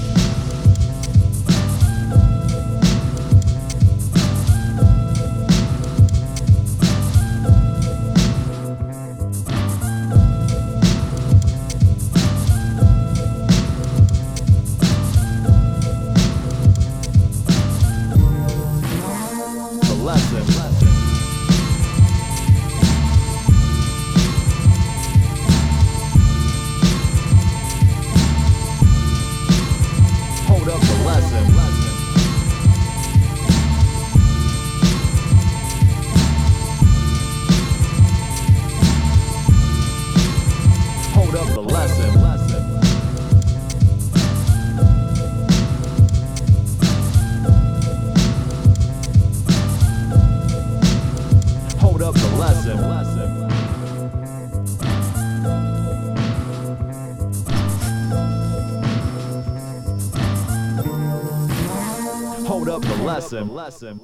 Lesson. lesson.